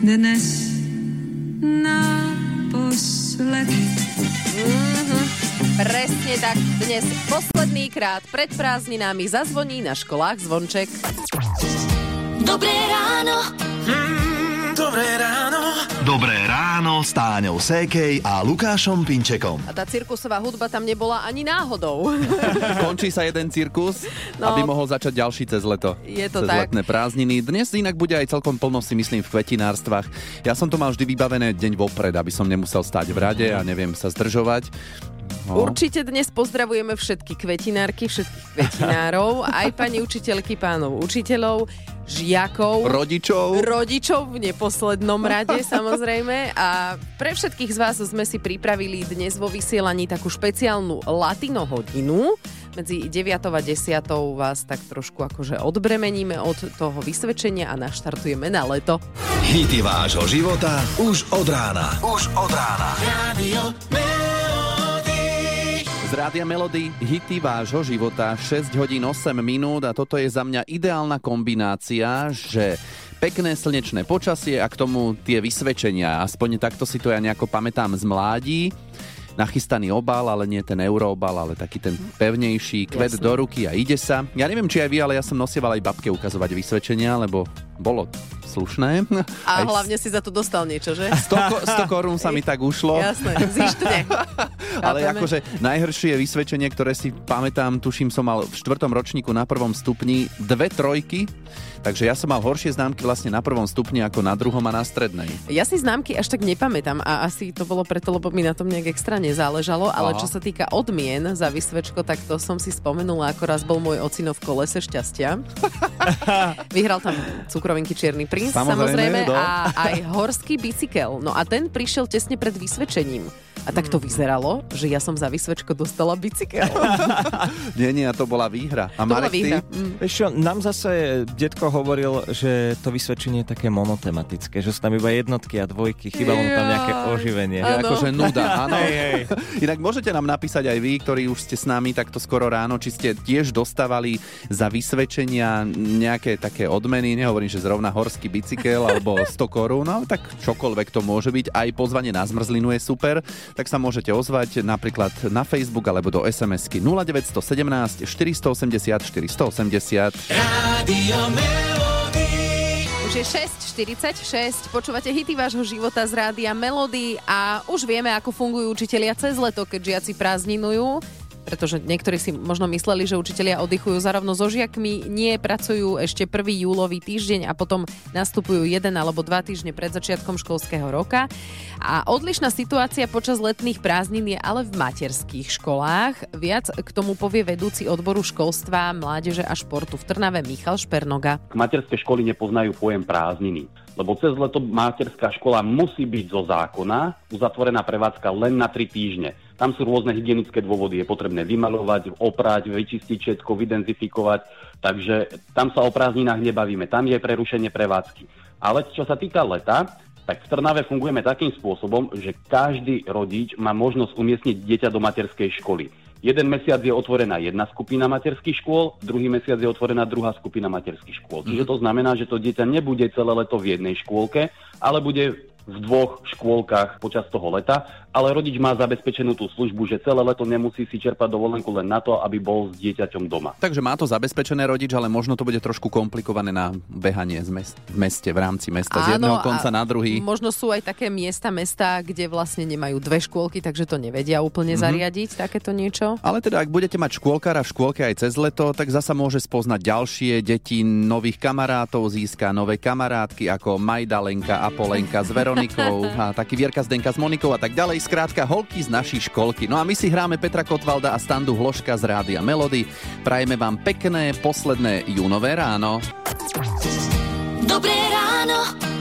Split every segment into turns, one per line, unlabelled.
Dnes naposled.
Mhm. Presne tak. Dnes posledný krát pred prázdninami zazvoní na školách zvonček.
Dobré ráno.
Dobré ráno.
Dobré ráno s Táňou Sékej a Lukášom Pinčekom.
A tá cirkusová hudba tam nebola ani náhodou.
Končí sa jeden cirkus,
No.
aby mohol začať ďalší cez leto.
Je to
cez
tak.
letné prázdniny. Dnes inak bude aj celkom plno si myslím v kvetinárstvách. Ja som to mal vždy vybavené deň vopred, aby som nemusel stáť v rade a neviem sa zdržovať. No.
Určite dnes pozdravujeme všetky kvetinárky, všetkých kvetinárov, aj pani učiteľky, pánov učiteľov, žiakov,
Rodičov.
rodičov v neposlednom rade samozrejme a pre všetkých z vás sme si pripravili dnes vo vysielaní takú špeciálnu latino hodinu. Medzi 9 a 10 vás tak trošku akože odbremeníme od toho vysvedčenia a naštartujeme na leto.
Hity vášho života už od rána. Už od rána.
Radio.
Z Rádia Melody hity vášho života 6 hodín 8 minút a toto je za mňa ideálna kombinácia, že pekné slnečné počasie a k tomu tie vysvedčenia. Aspoň takto si to ja nejako pamätám z mládí. Nachystaný obal, ale nie ten euroobal, ale taký ten pevnejší, kvet
Jasné.
do ruky a ide sa. Ja neviem, či aj vy, ale ja som nosieval aj babke ukazovať vysvedčenia, lebo bolo slušné.
A
Aj
hlavne si za to dostal niečo, že?
100, ko- 100 korún sa mi tak ušlo.
Jasné, zištne.
Ale
Chápeme?
akože najhoršie vysvedčenie, ktoré si pamätám, tuším, som mal v štvrtom ročníku na prvom stupni dve trojky, takže ja som mal horšie známky vlastne na prvom stupni ako na druhom a na strednej.
Ja si známky až tak nepamätám a asi to bolo preto, lebo mi na tom nejak extra nezáležalo, ale
Aha.
čo sa týka odmien za vysvečko, tak to som si spomenula, ako raz bol môj ocino v kolese šťastia. Vyhral tam cukrovinky Čierny princ, samozrejme,
Samozrejme, no.
a aj horský bicykel. No a ten prišiel tesne pred vysvedčením. A tak to vyzeralo, že ja som za vysvečko dostala bicykel.
Nie, nie, a to bola výhra. A
To bola
Marek, ty?
výhra. Mm.
Čo, nám zase detko hovoril, že to vysvedčenie je také monotematické, že sú tam iba jednotky a dvojky, chýbalo mu tam nejaké oživenie.
Je akože nuda, áno.
Hej, hej.
Inak môžete nám napísať aj vy, ktorí už ste s nami takto skoro ráno, či ste tiež dostávali za vysvedčenia nejaké také odmeny, nehovorím, že zrovna horský bicykel alebo 100 korún, ale tak čokoľvek to môže byť. Aj pozvanie na zmrzlinu je super, tak sa môžete ozvať napríklad na Facebook alebo do SMS-ky 0917 480 480.
Radio Melody.
Už je 6.46, počúvate hity vášho života z rádia Melody a už vieme, ako fungujú učitelia cez leto, keď žiaci prázdninujú. Pretože niektorí si možno mysleli, že učitelia oddychujú zarovno so žiakmi, nie pracujú ešte prvý júlový týždeň a potom nastupujú jeden alebo dva týždne pred začiatkom školského roka. A odlišná situácia počas letných prázdnin je ale v materských školách. Viac k tomu povie vedúci odboru školstva, mládeže a športu v Trnave Michal Špernoga.
Materské školy nepoznajú pojem prázdniny, lebo cez leto materská škola musí byť zo zákona uzatvorená prevádzka len na 3 týždne. Tam sú rôzne hygienické dôvody, je potrebné vymalovať, oprať, vyčistiť všetko, vydenzifikovať, takže tam sa o prázdninách nebavíme, tam je prerušenie prevádzky. Ale čo sa týka leta, tak v Trnave fungujeme takým spôsobom, že každý rodič má možnosť umiestniť dieťa do materskej školy. Jeden mesiac je otvorená jedna skupina materských škôl, druhý mesiac je otvorená druhá skupina materských škôl. Čiže to znamená, že to dieťa nebude celé leto v jednej škôlke, ale bude v dvoch škôlkach počas toho leta, ale rodič má zabezpečenú tú službu, že celé leto nemusí si čerpať dovolenku len na to, aby bol s dieťaťom doma.
Takže má to zabezpečené rodič, ale možno to bude trošku komplikované na behanie z mes- v meste, v rámci mesta, z jedného
Áno,
konca
a
na druhý.
Možno sú aj také miesta, mesta, kde vlastne nemajú dve škôlky, takže to nevedia úplne
Mhm.
zariadiť, takéto niečo.
Ale teda, ak budete mať škôlkara v škôlke aj cez leto, tak zasa môže spoznať ďalšie deti, nových kamarátov, získa nové kamarátky ako Majdalenka, Apolenka s Veronikou a taký Vierka Zdenka s Monikou a tak ďalej. Skrátka, holky z našej školky. No a my si hráme Petra Kotvalda a Standu Hloška z Rádia Melody. Prajeme vám pekné posledné júnové ráno.
Dobré ráno.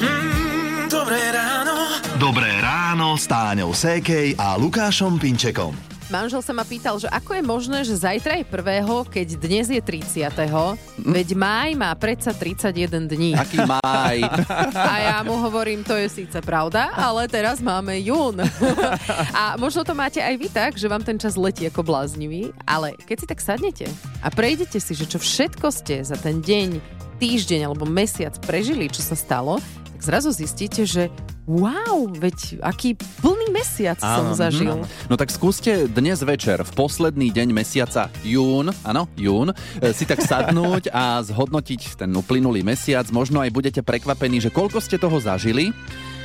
Mm, dobré ráno.
Dobré ráno s Táňou Sékej a Lukášom Pinčekom.
Manžel sa ma pýtal, že ako je možné, že zajtra je prvého, keď dnes je 30. Veď máj má predsa 31 dní.
Aký máj.
A ja mu hovorím, to je síce pravda, ale teraz máme jún. A možno to máte aj vy tak, že vám ten čas letí ako bláznivý, ale keď si tak sadnete a prejdete si, že čo všetko ste za ten deň, týždeň alebo mesiac prežili, čo sa stalo, tak zrazu zistíte, že wow, veď aký plný mesiac som
Áno,
zažil.
mhm. No tak skúste dnes večer, v posledný deň mesiaca jún, áno, jún, e, si tak sadnúť a zhodnotiť ten uplynulý mesiac. Možno aj budete prekvapení, že koľko ste toho zažili.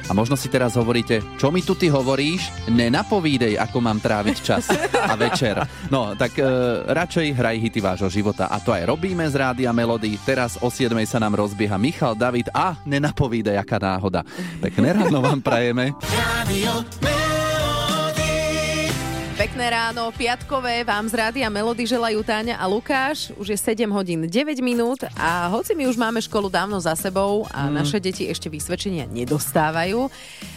A možno si teraz hovoríte, čo mi tu ty hovoríš, nenapovídej, ako mám tráviť čas a večer. No, tak e, radšej hraj hity vášho života. A to aj robíme z Rádia Melody. Teraz o 7 sa nám rozbieha Michal David a nenapovídaj, aká náhoda. Pekné ráno vám prajeme.
Melody.
Pekné ráno, piatkové, vám z Rádia Melody želajú Táňa a Lukáš. Už je 7 hodín 9 minút a hoci my už máme školu dávno za sebou a mm. naše deti ešte vysvedčenia nedostávajú,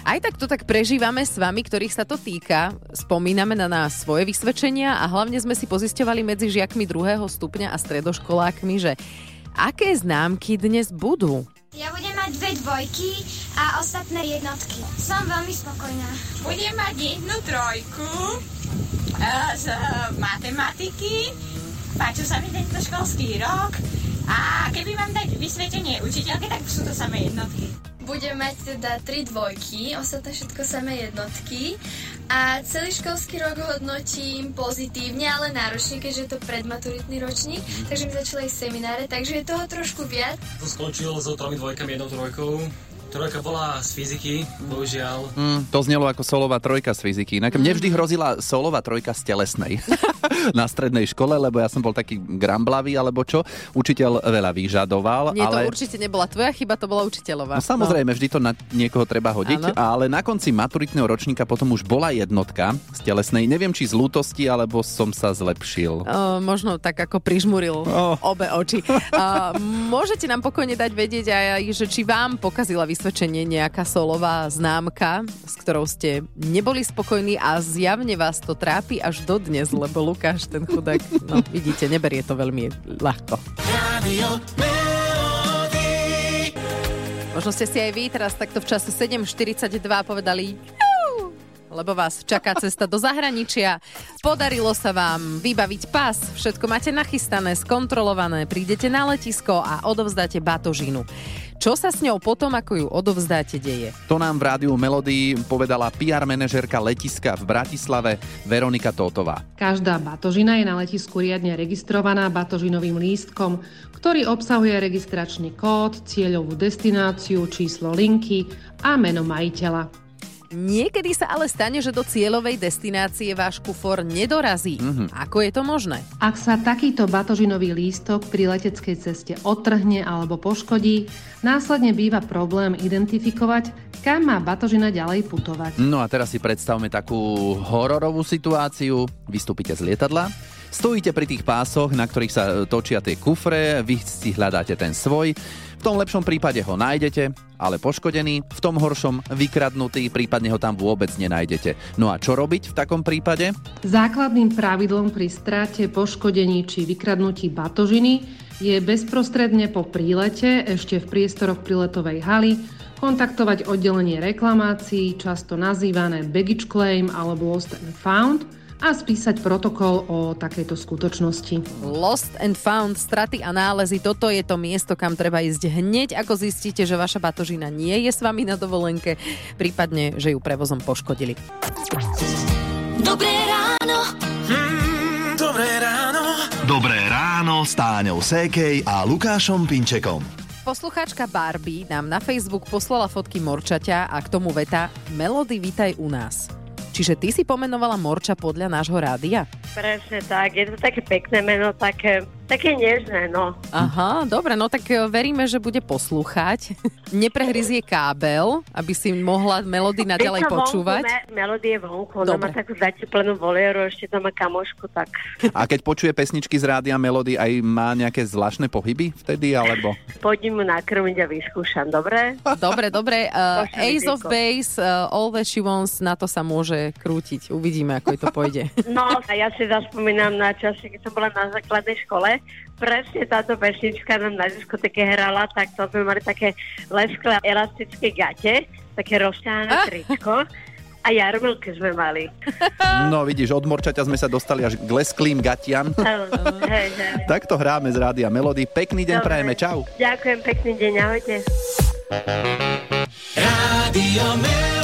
aj tak to tak prežívame s vami, ktorých sa to týka. Spomíname na nás svoje vysvedčenia a hlavne sme si pozisťovali medzi žiakmi druhého stupňa a stredoškolákmi, že aké známky dnes budú.
Ja budem mať dve dvojky a ostatné jednotky. Som veľmi spokojná.
Budem mať jednu trojku eh, z matematiky. Páčil sa mi tento školský rok. A keby mám dať vysvetenie učiteľke, tak sú to samé jednotky.
Budem mať teda tri dvojky, ostatné všetko samé jednotky. A celý školský rok hodnotím pozitívne, ale náročne, keďže je to predmaturitný ročník, takže mi začali aj semináre, takže je toho trošku viac.
Skončil so tromi dvojkami, jednou trojkou. Trojka bola z fyziky, bohužiaľ.
Mm, to znelo ako solová trojka z fyziky. Inak mne vždy hrozila solová trojka z telesnej na strednej škole, lebo ja som bol taký gramblavý alebo čo. Učiteľ veľa vyžadoval.
Nie,
ale...
to určite nebola tvoja chyba, to bola učiteľová.
No samozrejme, vždy to na niekoho treba hodiť,
Áno.
ale na konci maturitného ročníka potom už bola jednotka z telesnej. Neviem, či z lútosti, alebo som sa zlepšil.
Uh, možno tak ako prižmuril
Oh.
obe oči. Uh, môžete nám pokojne dať vedieť aj, že či vám pokazila vysvedčenie nejaká solová známka, s ktorou ste neboli spokojní a zjavne vás to trápi až dodnes, lebo Lukáš, ten chudák, no vidíte, neberie to veľmi ľahko.
Radio.
Možno ste si aj vy teraz takto v čase 7.42 povedali "Jú", lebo vás čaká cesta do zahraničia. Podarilo sa vám vybaviť pas, všetko máte nachystané, skontrolované, prídete na letisko a odovzdáte batožinu. Čo sa s ňou potom, ako ju odovzdáte, deje?
To nám v rádiu Melody povedala PR manažérka letiska v Bratislave Veronika Tótová.
Každá batožina je na letisku riadne registrovaná batožinovým lístkom, ktorý obsahuje registračný kód, cieľovú destináciu, číslo linky a meno majiteľa.
Niekedy sa ale stane, že do cieľovej destinácie váš kufor nedorazí. Ako je to možné?
Ak sa takýto batožinový lístok pri leteckej ceste odtrhne alebo poškodí, následne býva problém identifikovať, kam má batožina ďalej putovať.
No a teraz si predstavme takú hororovú situáciu. Vystúpite z lietadla, stojíte pri tých pásoch, na ktorých sa točia tie kufre, vy si hľadáte ten svoj. V tom lepšom prípade ho nájdete, ale poškodený, v tom horšom vykradnutý, prípadne ho tam vôbec nenájdete. No a čo robiť v takom prípade?
Základným pravidlom pri strate, poškodení či vykradnutí batožiny je bezprostredne po prílete, ešte v priestoroch príletovej haly, kontaktovať oddelenie reklamácií, často nazývané baggage claim alebo lost and found, a spísať protokol o takejto skutočnosti.
Lost and found, straty a nálezy, toto je to miesto, kam treba ísť hneď, ako zistíte, že vaša batožina nie je s vami na dovolenke, prípadne, že ju prevozom poškodili.
Dobré ráno.
Mm, dobré ráno.
Dobré ráno s Táňou Sékej a Lukášom Pinčekom.
Poslucháčka Barbie nám na Facebook poslala fotky morčaťa a k tomu veta Melody, vítaj u nás. Čiže ty si pomenovala morča podľa nášho rádia?
Presne tak, je to také pekné meno, také, také nežné, no.
Aha, dobre, no tak e, veríme, že bude poslúchať. Neprehryzie kábel, aby si mohla melódy naďalej počúvať.
Vonku, me, melodie vonku, ona má takú zateplenú volieru, ešte tam má kamošku, tak
A keď počuje pesničky z rádia Melody, aj má nejaké zvláštne pohyby vtedy, alebo?
poďme mu nakrmiť a vyskúšam, dobre?
Dobre, dobre. Uh, Ace of. Base, uh, All That She Wants, na to sa môže krútiť. Uvidíme, ako to pôjde.
No a ja si zaspomínam na časy, keď som bola na základnej škole. Presne táto pesnička nám na diskoteke hrala, tak to sme mali také lesklé elastické gate, také rozťahané
Ah.
tričko a jarmilky sme mali.
No vidíš, od morčaťa sme sa dostali až k lesklým gatiam.
hej, hej.
Takto hráme z rádia Melody. Pekný deň
Dobre.
prajeme, čau.
Ďakujem, pekný deň, ahojte.
Rádio Melody.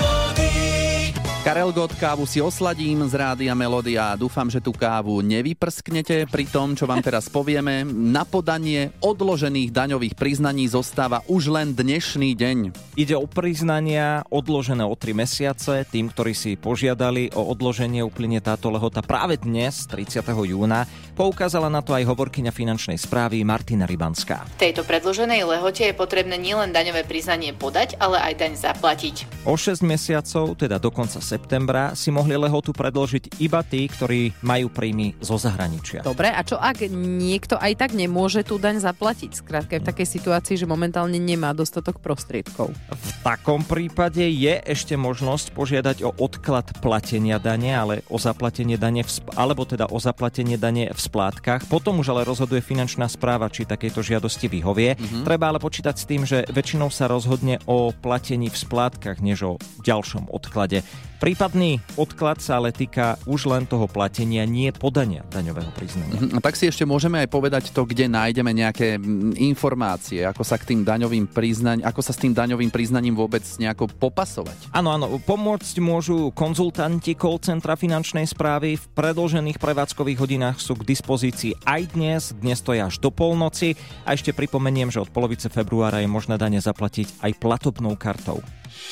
Karel Gott, kávu si osladím z Rádia Melodia a dúfam, že tú kávu nevyprsknete pri tom, čo vám teraz povieme. Na podanie odložených daňových priznaní zostáva už len dnešný deň.
Ide o priznania odložené o 3 mesiace. Tým, ktorí si požiadali o odloženie, uplynie táto lehota práve dnes, 30. júna. Poukázala na to aj hovorkyňa finančnej správy Martina Rybanská.
V tejto predloženej lehote je potrebné nielen daňové priznanie podať, ale aj daň zaplatiť.
O 6 mesiacov, teda do konca septembra, si mohli lehotu predložiť iba tí, ktorí majú príjmy zo zahraničia.
Dobre, a čo ak niekto aj tak nemôže tú daň zaplatiť? Skrátka v takej situácii, že momentálne nemá dostatok prostriedkov.
V takom prípade je ešte možnosť požiadať o odklad platenia dane, ale o zaplatenie dane v sp- alebo teda o zaplatenie dane v splátkach. Potom už ale rozhoduje finančná správa, či takejto žiadosti vyhovie. Mm-hmm. Treba ale počítať s tým, že väčšinou sa rozhodne o platení v splátkach, než o ďalšom odklade. Prípadný odklad sa ale týka už len toho platenia, nie podania daňového priznania.
Mhm, A tak si ešte môžeme aj povedať to, kde nájdeme nejaké mm, informácie, ako sa k tým daňovým priznaň, ako sa s tým daňovým priznaním vôbec nejako popasovať.
Áno, áno, pomôcť môžu konzultanti call centra finančnej správy. V predlžených prevádzkových hodinách sú k dispozícii aj dnes. Dnes to je až do polnoci. A ešte pripomeniem, že od polovice februára je možné dane zaplatiť aj platobnou kartou.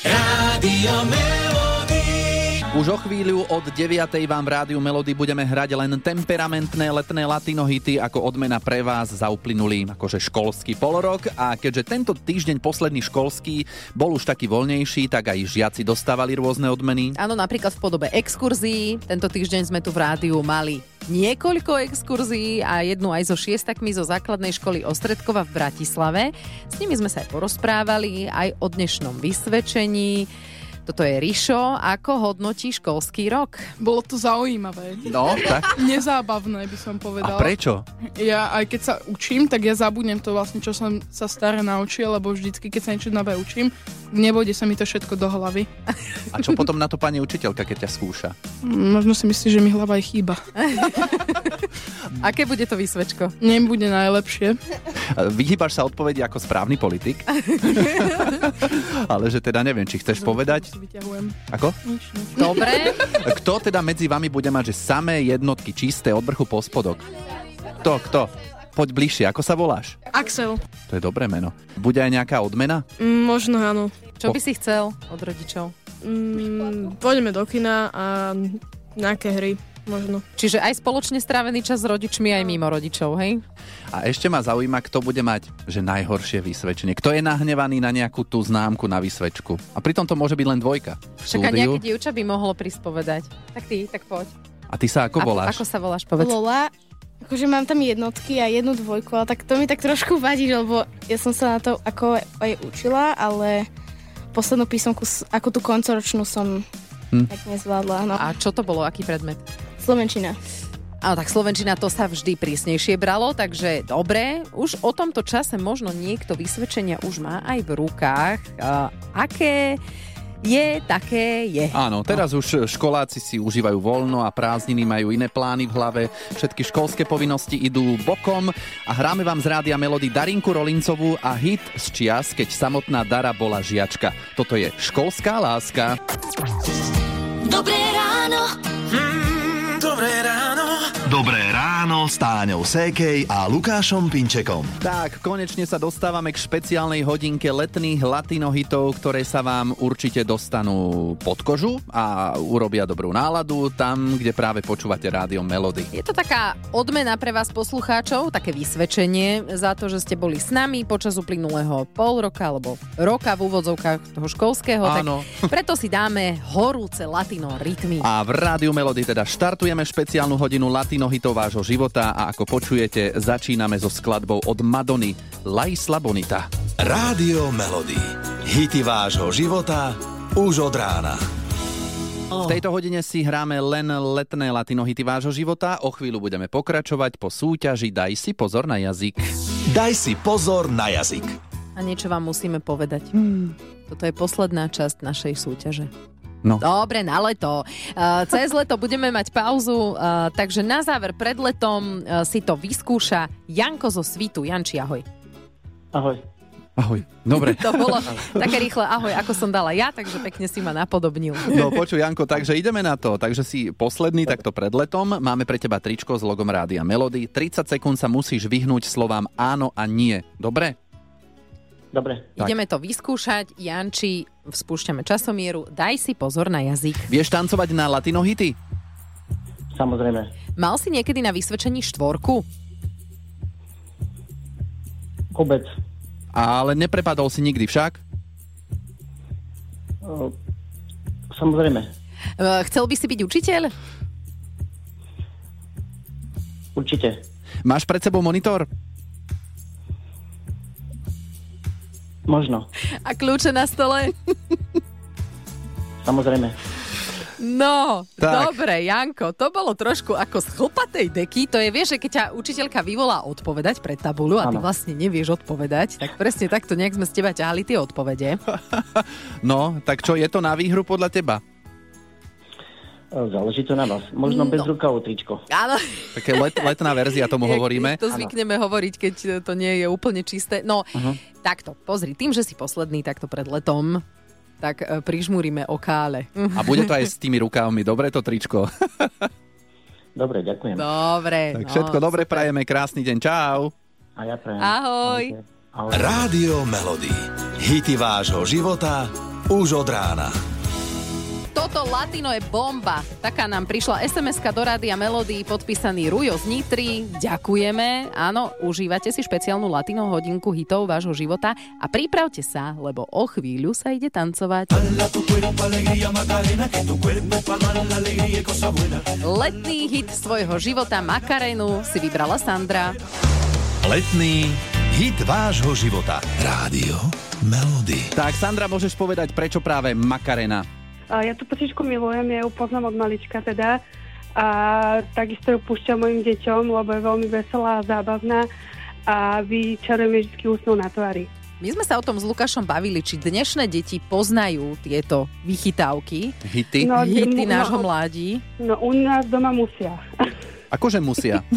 Rádio Melody.
Už o chvíľu od 9. vám v Rádiu Melody budeme hrať len temperamentné letné latino hity ako odmena pre vás za uplynulý akože školský polorok a keďže tento týždeň posledný školský bol už taký voľnejší, tak aj žiaci dostávali rôzne odmeny.
Áno, napríklad v podobe exkurzií. Tento týždeň sme tu v rádiu mali niekoľko exkurzií a jednu aj so šiestakmi zo základnej školy Ostredkova v Bratislave. S nimi sme sa aj porozprávali aj o dnešnom vysvedčení. Toto je Rišo. Ako hodnotí školský rok?
Bolo to zaujímavé.
No, tak.
Nezábavné by som
A
povedala.
prečo?
Ja aj keď sa učím, tak ja zabudnem to vlastne, čo som sa staré naučil, lebo vždycky, keď sa niečo nové učím, nevojde sa mi to všetko do hlavy.
A čo potom na to pani učiteľka, keď ťa skúša?
Možno si myslí, že mi hlava je chýba.
Aké bude to vysvedčko?
Nebude najlepšie.
Vyhýbaš sa odpovedi ako správny politik? Ale že teda neviem, či chceš povedať.
Vyťahujem.
Ako?
Nič, nič.
Dobre.
Kto teda medzi vami bude mať, že samé jednotky čisté od vrchu po spodok? Kto, kto? Poď bližšie, ako sa voláš?
Axel.
To je dobré meno. Bude aj nejaká odmena?
Mm, možno áno.
Čo by si chcel od rodičov?
Mm, pôjdeme do kina a nejaké hry možno.
Čiže aj spoločne strávený čas s rodičmi, aj mimo rodičov, hej?
A ešte ma zaujíma, kto bude mať, že najhoršie vysvedčenie. Kto je nahnevaný na nejakú tú známku na vysvedčku. A pritom to môže byť len dvojka.
Však aj nejaké dievča by mohlo prísť povedať. Tak ty, tak poď.
A ty sa ako voláš?
Ako sa voláš, povedz.
Lola, akože mám tam jednotky a jednu dvojku, ale tak to mi tak trošku vadí, lebo ja som sa na to ako aj učila, ale poslednú písomku, ako tú koncoročnú som
Hm.
tak nezvládla. No.
A čo to bolo, aký predmet?
Slovenčina.
Áno, tak Slovenčina to sa vždy prísnejšie bralo, takže dobre, už o tomto čase možno niekto vysvedčenia už má aj v rukách. A aké je, také je.
Áno, teraz už školáci si užívajú voľno a prázdniny majú iné plány v hlave. Všetky školské povinnosti idú bokom a hráme vám z rádia Melody Darinku Rolincovú a hit z čias, keď samotná Dara bola žiačka. Toto je školská láska.
Dobré ráno.
Mm, dobré ráno.
Dobré ráno s Táňou Sékej a Lukášom Pinčekom.
Tak, konečne sa dostávame k špeciálnej hodinke letných latinohitov, ktoré sa vám určite dostanú pod kožu a urobia dobrú náladu tam, kde práve počúvate rádio Melody.
Je to taká odmena pre vás poslucháčov, také vysvedčenie za to, že ste boli s nami počas uplynulého pol roka alebo roka v úvodzovkách toho školského.
Áno.
Tak preto si dáme horúce latino rytmy.
A v Rádiu Melody teda štartujeme špeciálnu hodinu latinohitov vášho života a ako počujete, začíname so skladbou od Madony La Isla Bonita.
Rádio Melody. Hity vášho života už od rána.
V tejto hodine si hráme len letné latinohity vášho života. O chvíľu budeme pokračovať po súťaži Daj si pozor na jazyk.
Daj si pozor na jazyk.
A niečo vám musíme povedať. Toto je posledná časť našej súťaže.
No.
Dobre, na leto. Uh, cez leto budeme mať pauzu, uh, takže na záver pred letom uh, si to vyskúša Janko zo Svitu. Janči, ahoj.
Ahoj.
Ahoj. Dobre.
To bolo také rýchle, ahoj, ako som dala ja, takže pekne si ma napodobnil.
No počuj, Janko, takže ideme na to. Takže si posledný takto pred letom. Máme pre teba tričko s logom Rádia Melody. 30 sekúnd sa musíš vyhnúť slovám áno a nie. Dobre?
Dobre.
Tak.
Ideme to vyskúšať. Janči, spúšťame časomieru. Daj si pozor na jazyk.
Vieš tancovať na latino hity?
Samozrejme.
Mal si niekedy na vysvedčení štvorku?
Vôbec.
Ale neprepadol si nikdy však?
O, samozrejme.
E, Chcel by si byť učiteľ?
Určite.
Máš pred sebou monitor?
Možno.
A kľúče na stole?
Samozrejme.
No,
Tak.
dobre, Janko, to bolo trošku ako z chlpatej deky. To je, vieš, že keď ťa učiteľka vyvolá odpovedať pred tabulu a ty
Áno.
vlastne nevieš odpovedať, tak presne takto nejak sme z teba ťahali tie odpovede.
No, tak čo, je to na výhru podľa teba?
O, Záleží to na vás. Možno
No.
bez rukavov tričko.
Áno.
Také let, letná verzia tomu hovoríme.
To zvykneme hovoriť, keď to nie je úplne čisté. No,
Aha.
takto, pozri, tým, že si posledný takto pred letom, tak e, prižmúrime okále.
A bude to aj s tými rukávmi. Dobre to tričko.
Dobre, ďakujem.
Dobre.
Tak všetko dobre prajeme. Krásny deň. Čau.
A ja prajem.
Ahoj.
Rádio Melody. Hity vášho života už od rána.
Toto latino je bomba. Taká nám prišla SMS-ka do Rádia Melody, podpísaný Rujo z Nitry. Ďakujeme. Áno, užívate si špeciálnu latino hodinku hitov vášho života a pripravte sa, lebo o chvíľu sa ide tancovať. Letný hit svojho života Makarenu si vybrala Sandra.
Letný hit vášho života. Rádio Melody.
Tak, Sandra, môžeš povedať, prečo práve Makarena?
Ja tú pesničku milujem, ja ju poznám od malička teda. A takisto ju púšťam mojim deťom, lebo je veľmi veselá a zábavná a vyčarujem jej vždy úsmev na tvári.
My sme sa o tom s Lukášom bavili, či dnešné deti poznajú tieto vychytávky,
Hity?
No,
hity
no,
nášho
no.
mládí.
No u nás doma musia.
Akože musia.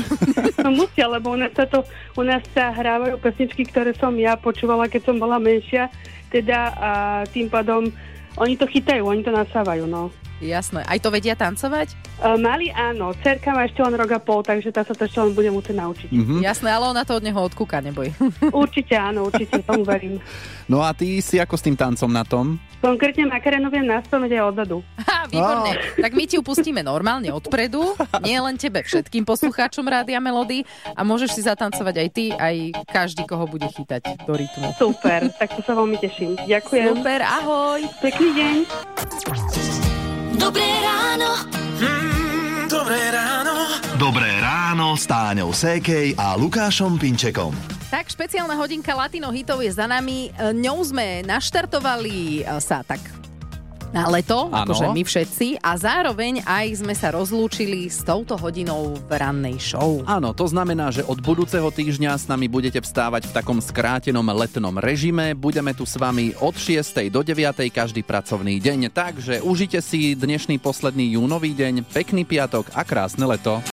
No musia, lebo u nás, sa to, u nás sa hrávajú pesničky, ktoré som ja počúvala, keď som bola menšia. Teda a tým pádom oni to chytajú, oni to nasávajú, no.
Jasné. Aj to vedia tancovať?
Uh, mali áno, cerka má ešte len rok a pol, takže tá sa to ešte len bude musieť naučiť.
Mhm.
Jasné, ale ona to od neho odkúka, neboj.
Určite áno, určite, tomu verím.
No a ty si ako s tým tancom na tom?
Konkrétne makarenu viem naspamäť aj odzadu.
Ha, výborne. Tak my ti ju pustíme normálne odpredu, nie len tebe, všetkým poslucháčom Rádia Melody a môžeš si zatancovať aj ty, aj každý, koho bude chytať do rytmu.
Super, tak to sa veľmi teším. Ďakujem.
Super, ahoj.
Pekný deň.
Dobré ráno.
S Táňou Sékej a Lukášom Pinčekom.
Tak, špeciálna hodinka Latino hitov je za nami. Ňou sme naštartovali e, sa tak na leto,
Áno.
akože my všetci, a zároveň aj sme sa rozlúčili s touto hodinou v rannej show.
Áno, to znamená, že od budúceho týždňa s nami budete vstávať v takom skrátenom letnom režime. Budeme tu s vami od 6. do 9. každý pracovný deň. Takže užite si dnešný posledný júnový deň, pekný piatok a krásne leto.